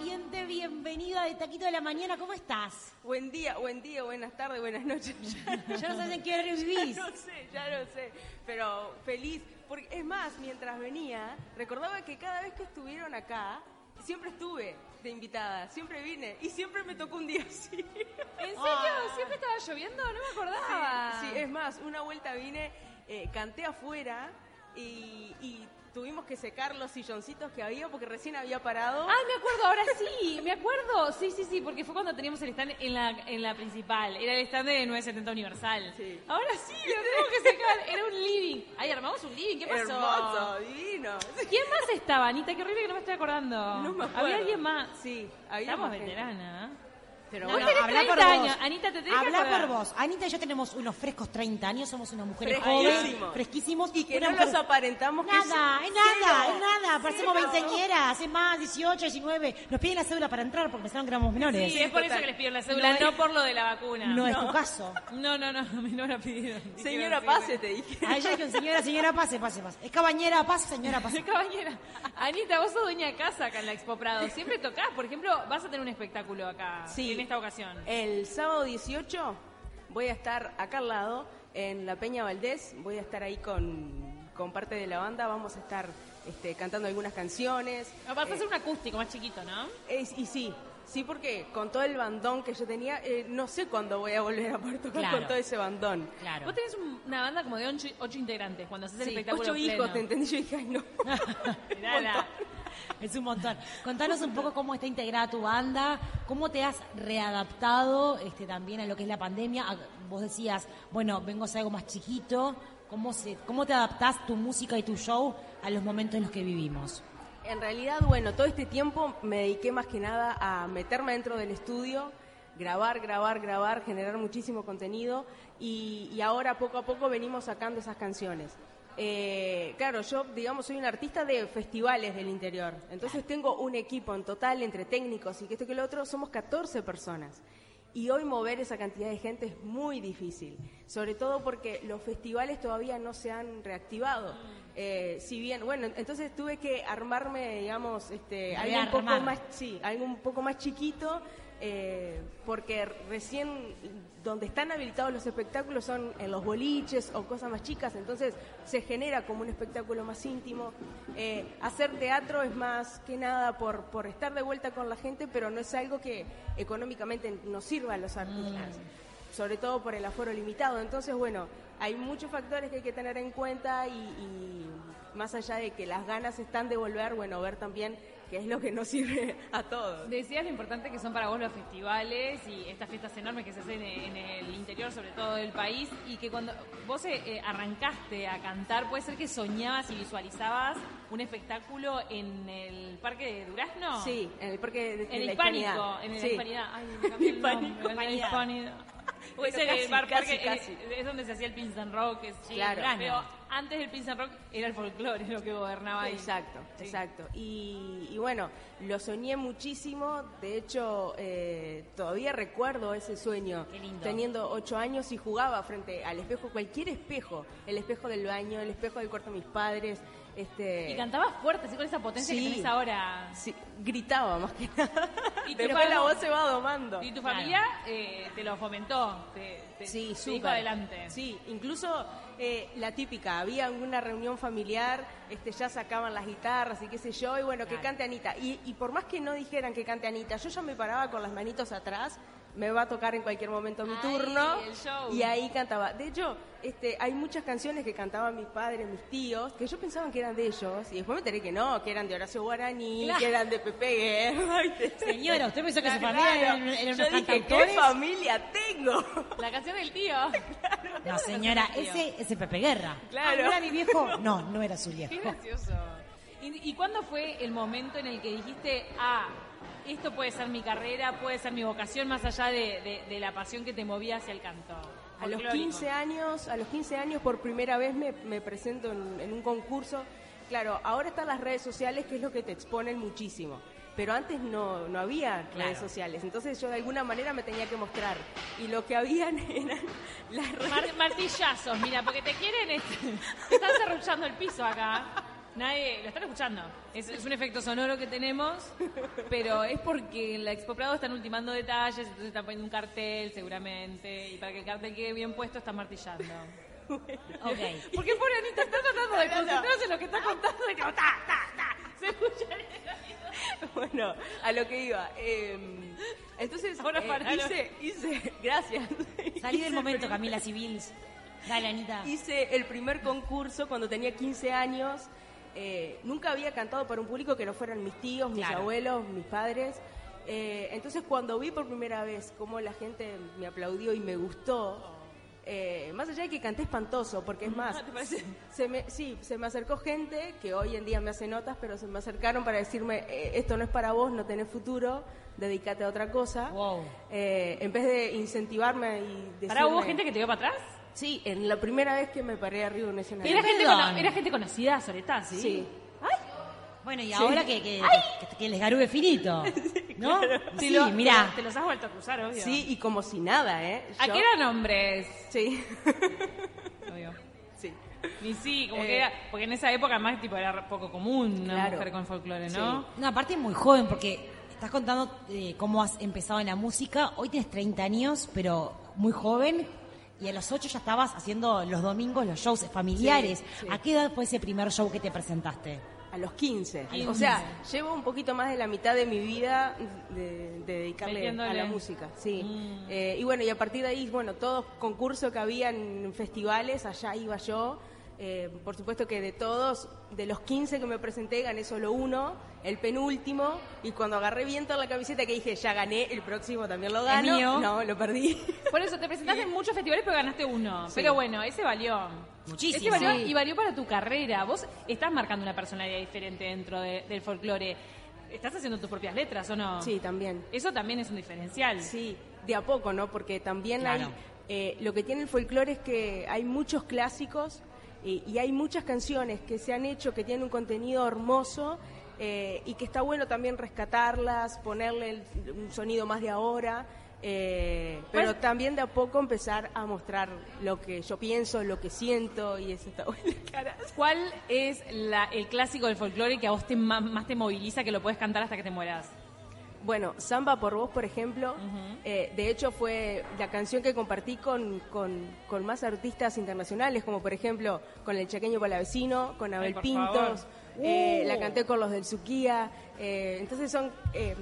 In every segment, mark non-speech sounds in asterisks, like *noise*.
Bienvenida de Taquito de la Mañana, ¿cómo estás? Buen día, buen día, buenas tardes, buenas noches. *laughs* ya no sabes en qué hora vivís. *laughs* Ya no sé, ya no sé, pero feliz. Porque, es más, mientras venía, recordaba que cada vez que estuvieron acá, siempre estuve de invitada, siempre vine y siempre me tocó un día así. ¿En serio? ¿Siempre estaba lloviendo? No me acordaba. Sí, sí, es más, una vuelta vine, eh, canté afuera y, que secar los silloncitos que había porque recién había parado. Ah, me acuerdo, ahora sí, me acuerdo. Sí, sí, sí, porque fue cuando teníamos el stand en la, en la principal. Era el stand de 970 Universal. Sí. Ahora sí, lo tenemos que secar. Era un living. Ay, armamos un living, ¿qué pasó? Hermoso, divino. ¿Quién más estaba, Anita? Qué horrible que no me estoy acordando. No me acuerdo. Había alguien más. Sí, había Estamos más gente. veterana. ¿eh? Pero No, Vos no, tenés habla por 30 vos. años. Anita, te tenés que Habla acordar. por vos. Anita y yo tenemos unos frescos 30 años, somos unas mujeres jóvenes, fresquísimos. Y que no mujer- los aparentamos Nada, es es nada, es nada. Parecemos veinteañeras, es más, 18, 19. Nos piden la cédula para entrar porque pensaron que éramos menores. Sí, es por eso que les piden la cédula, no, por lo de la vacuna. No es tu caso. No, no, no, a mí no me la pidieron. Señora, pase, te dije. A ella dijeron, señora, señora, pase, pase, pase. Es cabañera, pase, señora, pase. *laughs* Caballera. Anita, vos sos dueña de casa acá en la Expo Prado. Siempre tocás, por ejemplo, vas a tener un espectáculo acá Sí. En esta ocasión. El sábado 18 voy a estar acá al lado, en la Peña Valdés. Voy a estar ahí con, con parte de la banda. Vamos a estar este, cantando algunas canciones. Vas a Eh, hacer un acústico más chiquito, ¿no? es- y sí, sí, porque con todo el bandón que yo tenía, eh, no sé cuándo voy a volver a tocar Claro. con todo ese bandón. Claro. Vos tenés un- una banda como de ocho, ocho integrantes cuando haces el Sí, espectáculo ocho hijos, pleno. te entendí. Yo dije, ay, no. *laughs* *laughs* Mirala. *laughs* Es un montón. Contanos un poco cómo está integrada tu banda, cómo te has readaptado este, también a lo que es la pandemia. A- Vos decías, bueno, vengo a hacer algo más chiquito. ¿Cómo, se, ¿Cómo te adaptás tu música y tu show a los momentos en los que vivimos? En realidad, bueno, todo este tiempo me dediqué más que nada a meterme dentro del estudio, grabar, grabar, grabar, generar muchísimo contenido y ahora poco a poco venimos sacando esas canciones. Eh, claro, yo, digamos, soy un artista de festivales del interior, entonces tengo un equipo en total entre técnicos y que esto que lo otro, somos 14 personas. Y hoy mover esa cantidad de gente es muy difícil, sobre todo porque los festivales todavía no se han reactivado. Eh, si bien, bueno, entonces tuve que armarme, digamos, este, algo un poco más, sí, algo un poco más chiquito, eh, porque recién donde están habilitados los espectáculos son en los boliches o cosas más chicas, entonces se genera como un espectáculo más íntimo. Eh, hacer teatro es más que nada por, por estar de vuelta con la gente, pero no es algo que económicamente nos sirva a los artistas, sobre todo por el aforo limitado. Entonces, bueno, hay muchos factores que hay que tener en cuenta y, y más allá de que las ganas están de volver, bueno, ver también qué es lo que nos sirve a todos. Decías lo importante que son para vos los festivales y estas fiestas enormes que se hacen en el interior, sobre todo del país, y que cuando vos eh, eh, arrancaste a cantar, puede ser que soñabas y visualizabas un espectáculo en el Parque de Durazno. Sí, en el parque de, de En la hispánico, en el Sí. hispanidad. Ay, me *laughs* cambié el Hispánico. nombre, es el casi, bar casi, parque, casi. Es, es donde se hacía el Pins and Rock. es- Claro. Pero antes del Pins and Rock era el folclore *laughs* lo que gobernaba ahí. Exacto, Sí. exacto. Y, y bueno, lo soñé muchísimo. De hecho, eh, todavía recuerdo ese sueño. Qué lindo. Teniendo ocho años y jugaba frente al espejo, cualquier espejo. El espejo del baño, el espejo del cuarto de mis padres. Este, Y cantabas fuerte, así con esa potencia Sí. que tenés ahora. Sí, gritaba más que nada. *laughs* Y Después la voz se va domando. Y tu familia eh, te lo fomentó, te, te, Sí, te adelante. Sí, incluso eh, la típica, había alguna reunión familiar, este, ya sacaban las guitarras y qué sé yo, y bueno, que cante Anita. Y, y por más que no dijeran que cante Anita, yo ya me paraba con las manitos atrás, me va a tocar en cualquier momento mi Ay, turno, y ahí cantaba. De hecho, este, hay muchas canciones que cantaban mis padres, mis tíos, que yo pensaba que eran de ellos, y después me enteré que no, que eran de Horacio Guaraní, Claro. que eran de Pepe Guerra. *laughs* Señora, ¿usted pensó que su Claro. familia eran, eran Yo unos dije, ¿qué familia tengo? La canción del tío. *laughs* No, señora, ese ese Pepe Guerra. Claro. Ah, ¿no era mi viejo? No, no era su Qué viejo. gracioso. ¿Y, y cuándo fue el momento en el que dijiste, ah, esto puede ser mi carrera, puede ser mi vocación, más allá de, de- de la pasión que te movía hacia el canto? A los Folclórico. 15 años, a los 15 años por primera vez me, me presento en, en un concurso. Claro, ahora están las redes sociales, que es lo que te exponen muchísimo. Pero antes no, no había redes sociales, entonces yo de alguna manera me tenía que mostrar. Y lo que habían *laughs* eran las redes Mar- martillazos, mira, porque te quieren, este, te *laughs* están cerruchando el piso acá. Nadie, lo están escuchando. Es, es un efecto sonoro que tenemos, pero es porque en la Expo Prado están ultimando detalles, entonces están poniendo un cartel seguramente, y para que el cartel quede bien puesto están martillando. *laughs* Ok. Porque pobre Anita está tratando de concentrarse en lo que está contando y como ta, ta, ta. Se escucha Bueno, a lo que iba. eh, entonces, Ahora eh, paralo. hice, hice, gracias. *laughs* Salí Hice del el momento, Camila Civils. Dale, Anita. Hice el primer concurso cuando tenía 15 años. Eh, nunca había cantado para un público que no fueran mis tíos, mis Claro. abuelos, mis padres. Eh, entonces cuando vi por primera vez cómo la gente me aplaudió y me gustó, eh, más allá de que canté espantoso, porque es *laughs* más, ¿Te parece? se me, sí, se me acercó gente que hoy en día me hace notas, pero se me acercaron para decirme, eh, esto no es para vos, no tenés futuro, dedícate a otra cosa. Wow. Eh, en vez de incentivarme y decirme... ¿Para hubo gente que te vio para atrás? Sí, en la primera vez que me paré arriba de un escenario. Era gente, cono- era gente conocida, Soleta, ¿sí? Sí. Bueno, y ahora que, que, que, que les garube finito. *laughs* ¿No? Sí, Sí, lo- mirá. Te los has vuelto a cruzar, obvio. Sí, y como si nada, ¿eh? ¿A Yo- qué eran hombres? Sí. *laughs* Obvio. sí. Y sí, como Eh. que era, porque en esa época más tipo era poco común una Claro. mujer con folclore, ¿no? No, aparte muy joven, porque estás contando eh, cómo has empezado en la música. Hoy tienes 30 años, pero muy joven. Y a los 8 ya estabas haciendo los domingos los shows familiares. Sí, sí. ¿A qué edad fue ese primer show que te presentaste? A los 15. 15. O sea, llevo un poquito más de la mitad de mi vida de, de dedicarle Metiéndole. a la música. Sí. Mm. Eh, y bueno, y a partir de ahí, bueno, todos concursos que había en festivales, allá iba yo. Eh, por supuesto que de todos, de los 15 que me presenté, gané solo uno, el penúltimo. Y cuando agarré viento en la camiseta que dije, ya gané, el próximo también lo gano. mío. No, lo perdí. *laughs* Por eso te presentaste en muchos festivales pero ganaste uno. Sí. Pero bueno, ese valió. Muchísimo. Ese valió Sí. y valió para tu carrera. Vos estás marcando una personalidad diferente dentro de- del folclore. ¿Estás haciendo tus propias letras o no? Sí, también. Eso también es un diferencial. Sí, de a poco, ¿no? Porque también Claro. hay... eh, lo que tiene el folclore es que hay muchos clásicos y, y hay muchas canciones que se han hecho que tienen un contenido hermoso eh, y que está bueno también rescatarlas, ponerle el- un sonido más de ahora. eh, pero Pues- también de a poco empezar a mostrar lo que yo pienso, lo que siento y eso está bueno. *laughs* ¿Cuál es la- el clásico del folclore que a vos te, más, más te moviliza que lo puedes cantar hasta que te mueras? Bueno, Samba por vos, por ejemplo, eh, de hecho fue la canción que compartí con, con, con más artistas internacionales, como por ejemplo con el Chaqueño Palavecino, con Abel Pintos, eh, Uh. la canté con los del Suquía, eh, entonces son, eh,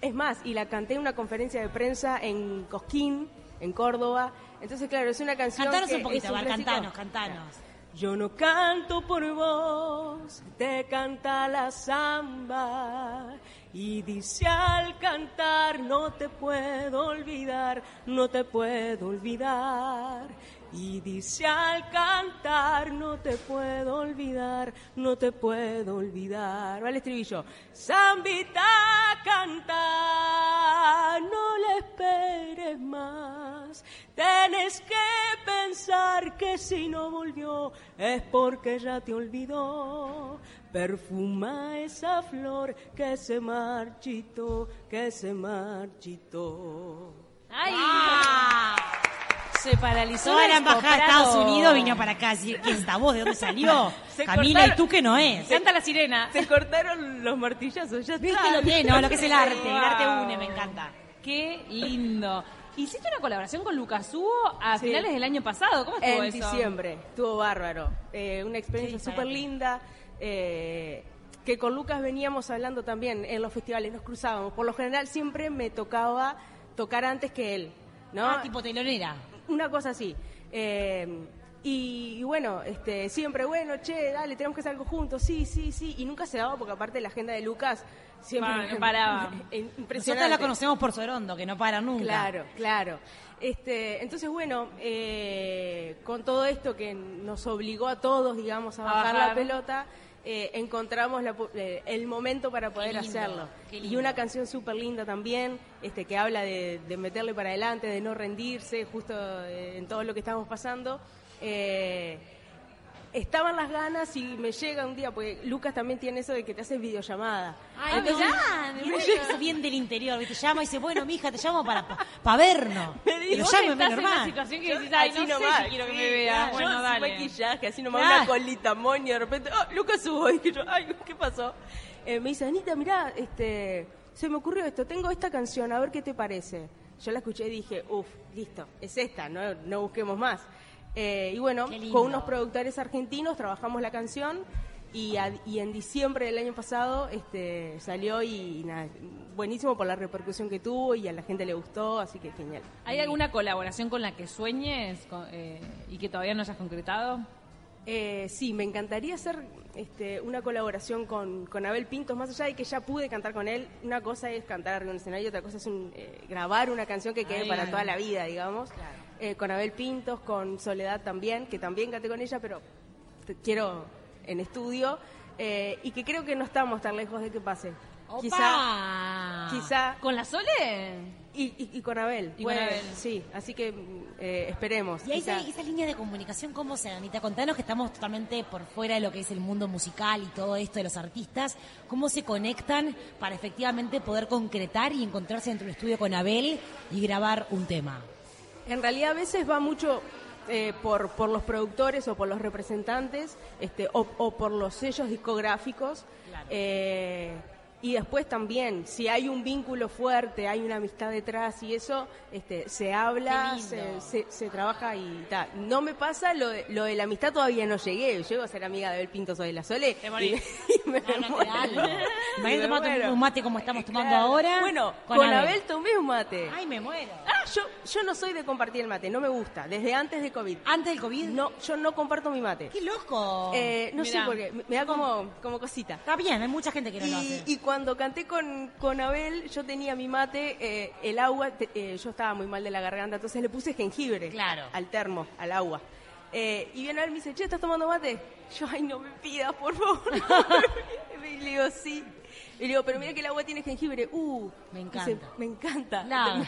es más, y la canté en una conferencia de prensa en Cosquín, en Córdoba, entonces claro, es una canción Cantanos que un poquito, es cantanos, cantanos. Yo no canto por vos, te canta la samba. Y dice al cantar, no te puedo olvidar, no te puedo olvidar. Y dice al cantar, no te puedo olvidar, no te puedo olvidar. Va el estribillo. Zambita canta, no le esperes más. Tienes que pensar que si no volvió es porque ya te olvidó. Perfuma esa flor que se marchitó, que se marchitó. ¡Ay! ¡Ah! Se paralizó Toda la embajada de. Estados Unidos vino para acá. ¿Quién es esta voz? ¿De dónde salió? *laughs* Se Camila, cortaron- ¿y tú que no es? Canta la sirena. Se cortaron los martillazos, ya ¿Viste está. lo que es? No, lo que es el arte. El arte une, me encanta. Qué lindo. Hiciste una colaboración con Lucas Hugo a Sí. finales del año pasado. ¿Cómo estuvo En eso? diciembre, estuvo bárbaro. Eh, una experiencia súper linda. eh, que con Lucas veníamos hablando también en los festivales, nos cruzábamos. Por lo general siempre me tocaba tocar antes que él. ¿no? Ah, tipo telonera. Una cosa así. Eh, y, y bueno, este, siempre, bueno, che, dale, tenemos que hacer algo juntos, sí, sí, sí. Y nunca se daba porque aparte la agenda de Lucas siempre... Pa, no paraba. *laughs* Impresionante. Nosotros la conocemos por Sorondo, que no para nunca. Claro, claro. Este, entonces, bueno, eh, con todo esto que nos obligó a todos, digamos, a A bajar, bajar. la pelota, eh, encontramos la eh, el momento para poder lindo, hacerlo. Y una canción súper linda también, este, que habla de, de meterle para adelante, de no rendirse, justo eh, en todo lo que estamos pasando. Eh, estaban las ganas y me llega un día, porque Lucas también tiene eso de que te hace videollamada. Ay, Entonces, me llama, bien del interior, ¿viste? llama y dice, bueno, mija, te llamo para, para vernos. *laughs* Lo Vos llamo, estás es en una normal. situación que decís, ay, así no sé si quiero que sí, me veas. yo Bueno, dale. maquillaje, así nomás Claro. una colita moño, de repente, oh, Lucas subo, *laughs* y yo, ay, ¿qué pasó? Eh, me dice, Anita, mirá, este, se me ocurrió esto, tengo esta canción, a ver qué te parece. Yo la escuché y dije, uff, listo, es esta, no, no busquemos más. Eh, y bueno, con unos productores argentinos trabajamos la canción y, a- y en diciembre del año pasado este, salió y, y nada, buenísimo por la repercusión que tuvo y a la gente le gustó, así que genial. ¿Hay alguna colaboración con la que sueñes con- eh, y que todavía no hayas concretado? Eh, sí, me encantaría hacer este, una colaboración con, con Abel Pintos, más allá de que ya pude cantar con él. Una cosa es cantar de un escenario, otra cosa es un, eh, grabar una canción que quede Ay, para claro. toda la vida, digamos. Eh, con Abel Pintos, con Soledad también, que también canté con ella, pero te- quiero en estudio. eh, y que creo que no estamos tan lejos de que pase. ¡Opa! quizá ¿Con la Sole? y, y- y con Abel. Y con Puede- Abel. Sí, así que eh, esperemos. Y esa, esa línea de comunicación, ¿cómo se Anita? Contanos que estamos totalmente por fuera de lo que es el mundo musical y todo esto de los artistas. ¿Cómo se conectan para efectivamente poder concretar y encontrarse dentro del estudio con Abel y grabar un tema? En realidad a veces va mucho eh, por, por los productores o por los representantes este, o, o por los sellos discográficos. Eh, y después también, si hay un vínculo fuerte, hay una amistad detrás y eso, este, se habla, se, se, se trabaja y tal. No me pasa lo de, lo de la amistad, todavía no llegué. Llego a ser amiga de Abel Pintos o de la Sole Te y *laughs* me No, no muero. un mate como estamos tomando Claro. ahora. Bueno, con con, Abel. Abel tomé un mate. Ay, me muero. Ah, yo, yo no soy de compartir el mate, no me gusta, desde antes de COVID. Antes del COVID. No, yo no comparto mi mate. ¡Qué loco! Eh, no sé Mirá. por qué, me- me da como, como cosita. Está bien, hay mucha gente que no lo Y, hace. y cuando canté con, con Abel, yo tenía mi mate, eh, el agua, te- eh, yo estaba muy mal de la garganta, entonces le puse jengibre Claro. al termo, al agua. Eh, y viene Abel y me dice, che, ¿estás tomando mate? Yo, ay, no me pidas, por favor. *laughs* y le digo, sí. Y le digo, pero mira que el agua tiene jengibre. Uh, Me Dice, encanta. me encanta. Claro.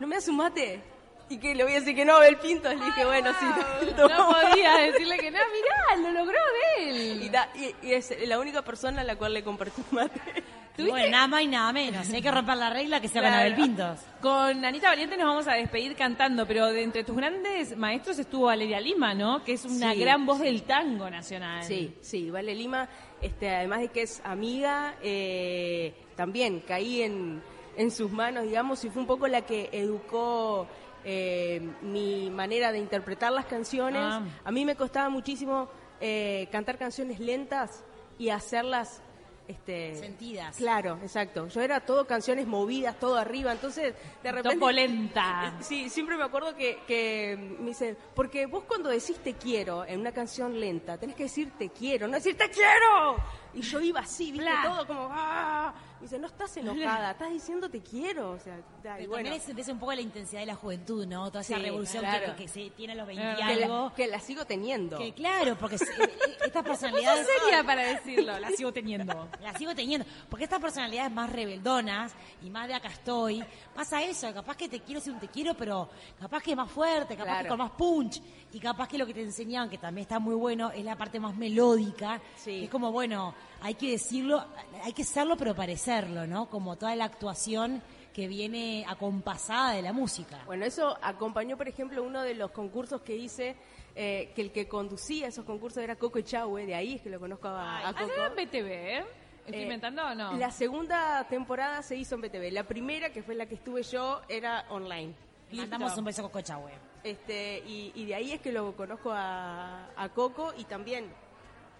¿No me das un mate? ¿Y qué? Le voy a decir que no, Abel Pintos. Le dije, bueno, sí. *laughs* No toma. podía decirle que no, mirá, lo logró de él. Y, da- y- y es la única persona a la cual le compartí un mate. *laughs* Bueno, nada más y nada menos. Hay que romper la regla que sea con Claro. Abel Pintos. Con Anita Valiente nos vamos a despedir cantando, pero de entre tus grandes maestros estuvo Valeria Lima, ¿no? Que es una Sí, gran voz del tango nacional. Sí, sí, Vale Lima, este, además de que es amiga, eh, también caí en, en sus manos, digamos, y fue un poco la que educó eh, mi manera de interpretar las canciones. Ah. A mí me costaba muchísimo eh, cantar canciones lentas y hacerlas... Este, Sentidas. Claro, exacto. Yo era todo canciones movidas, todo arriba, entonces de repente... Topo lenta. Sí, siempre me acuerdo que, que me dicen, porque vos cuando decís te quiero en una canción lenta, tenés que decir te quiero, no decir te quiero. Y yo iba así, viste, Bla. todo como, ¡ah! Me dice, no estás enojada, *laughs* estás diciendo te quiero. O sea, da, y bueno, también es, es un poco la intensidad de la juventud, ¿no? Toda esa Sí, revolución que- claro. que, que se tiene a los 20 Eh, y que, algo. la, que la sigo teniendo. Que claro, porque se- eh, estas *laughs* personalidades... seria para decirlo, la sigo teniendo. *laughs* La sigo teniendo. Porque estas personalidades más rebeldonas y más de acá estoy, pasa eso, capaz que te quiero ser un te quiero, pero capaz que más fuerte, capaz que con más punch. Y capaz que lo que te enseñaban, que también está muy bueno, es la parte más melódica. Sí. Es como, bueno, hay que decirlo, hay que serlo, pero parecerlo, ¿no? Como toda la actuación que viene acompasada de la música. Bueno, eso acompañó, por ejemplo, uno de los concursos que hice, eh, que el que conducía esos concursos era Coco Echagüe, de ahí es que lo conozco a, a ¿Ah, Coco. en BTV? ¿eh? ¿Estoy Eh, inventando o no? La segunda temporada se hizo en BTV. La primera, que fue la que estuve yo, era online. Mandamos un beso a Coco Chahue. Este, y, y de ahí es que lo conozco a, a Coco y también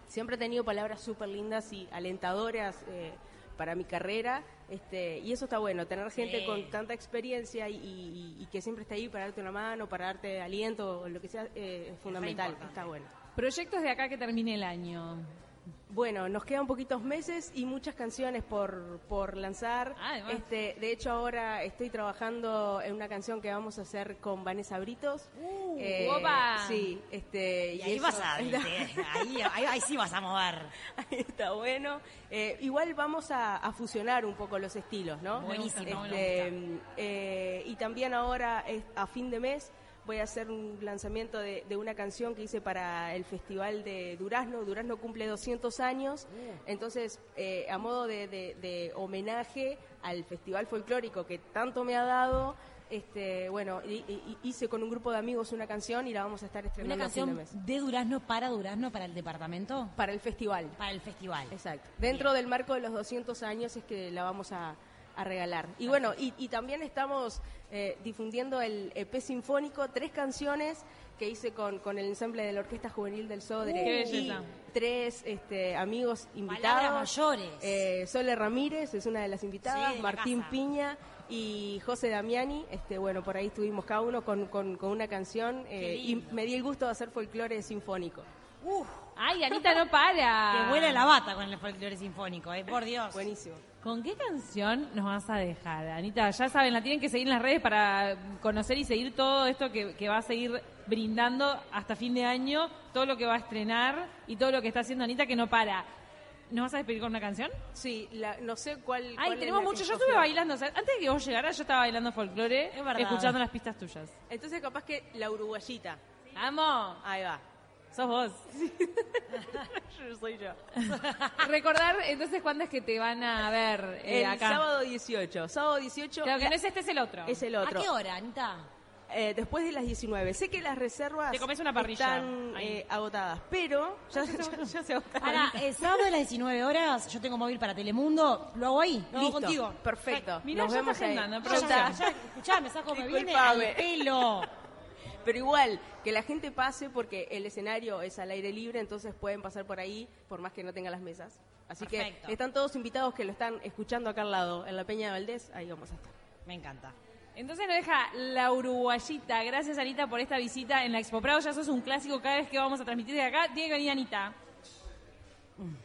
siempre he tenido palabras súper lindas y alentadoras eh, para mi carrera. Este, y eso está bueno, tener gente Sí. con tanta experiencia y, y- y que siempre está ahí para darte una mano, para darte aliento o lo que sea, eh, es fundamental, importante. está bueno. Proyectos de acá que termine el año. Bueno, nos quedan poquitos meses y muchas canciones por, por lanzar. Ah, este, de hecho, ahora estoy trabajando en una canción que vamos a hacer con Vanessa Britos. Uh, Eh, opa. Sí, este, Y ahí eso- vas a, *laughs* ¿viste? ahí, ahí, ahí sí vas a mover. Ahí está bueno. Eh, igual vamos a, a fusionar un poco los estilos, ¿no? Buenísimo, Este, eh, y también ahora, a fin de mes, voy a hacer un lanzamiento de, de una canción que hice para el Festival de Durazno. Durazno cumple 200 años, entonces eh, a modo de, de- de homenaje al Festival Folclórico que tanto me ha dado, este, bueno, y- hice con un grupo de amigos una canción y la vamos a estar Una estrenando a fin de canción mes. de Durazno para Durazno, para el departamento, Para el festival. para el festival. Exacto. Dentro del marco de los 200 años es que la vamos a, a regalar. Y bueno, y, y también estamos eh, difundiendo el EP sinfónico, tres canciones que hice con, con el ensamble de la Orquesta Juvenil del Sodre. Qué y tres este, amigos invitados. Palabras mayores. Eh, Sole Ramírez es una de las invitadas, Sí, de la Martín casa. Piña y José Damiani. Este, bueno, por ahí estuvimos cada uno con, con- con una canción eh, y me di el gusto de hacer folclore sinfónico. Uf, Ay, Anita, no para. te vuela la bata con el folclore sinfónico, eh, por Dios. Buenísimo. ¿Con qué canción nos vas a dejar, Anita? Ya saben, la tienen que seguir en las redes para conocer y seguir todo esto que, que va a seguir brindando hasta fin de año, todo lo que va a estrenar y todo lo que está haciendo Anita que no para. ¿Nos vas a despedir con una canción? Sí, la- no sé cuál. Ay, cuál tenemos mucho. Yo estuve bailando, o sea, antes de que vos llegaras, yo estaba bailando folclore, Es escuchando las pistas tuyas. Entonces, capaz que la uruguayita. ¡Vamos! Ahí va. Sos vos. *laughs* Yo soy yo. *laughs* Recordar, entonces, ¿cuándo es que te van a ver eh, el acá? sábado 18. Sábado 18. Claro que la- no es este, es el otro. es el ¿A otro. qué hora, Anita? Eh, después de las 19. Sé que las reservas Te comes una parrilla están eh, agotadas, pero ya, *laughs* ya- ya se agotaron. Ahora, el sábado a las 19 horas, yo tengo móvil para Telemundo, lo hago ahí, lo hago contigo. Perfecto. Mirá, Nos ya vemos ahí. Ya ya, me saco, me viene al pelo. Pero igual, que la gente pase porque el escenario es al aire libre, entonces pueden pasar por ahí, por más que no tengan las mesas. Así Perfecto. que están todos invitados que lo están escuchando acá al lado, en la Peña de Valdés, ahí vamos a estar. Me encanta. Entonces nos deja la uruguayita. Gracias, Anita, por esta visita en la Expo Prado. Ya sos un clásico cada vez que vamos a transmitir de acá. Tiene que venir Anita. Esta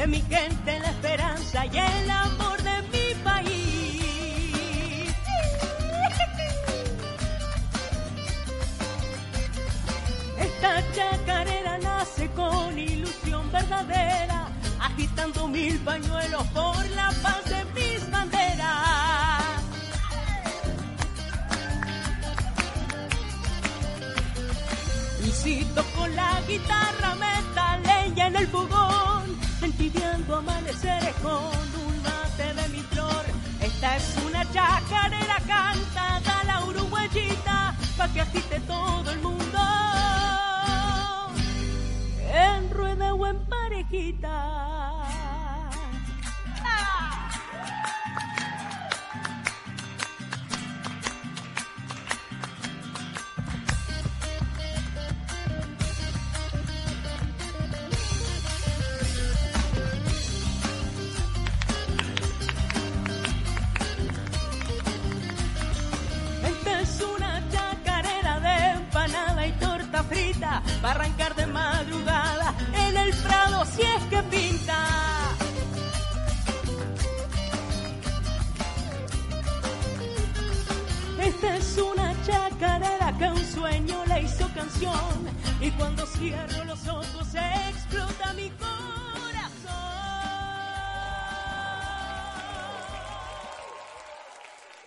de mi gente, la esperanza y el amor de mi país. Esta chacarera nace con ilusión verdadera, agitando mil pañuelos por la paz de mis banderas. Y si toco la guitarra, leña en el fogón, entibiando amaneceres con un mate de mi flor. Esta es una chacarera cantada la uruguayita, pa' que agite todo el mundo. En rueda o en parejita. Frita para arrancar de madrugada en el prado si es que pinta. Esta es una chacarera que un sueño le hizo canción y cuando cierro los ojos.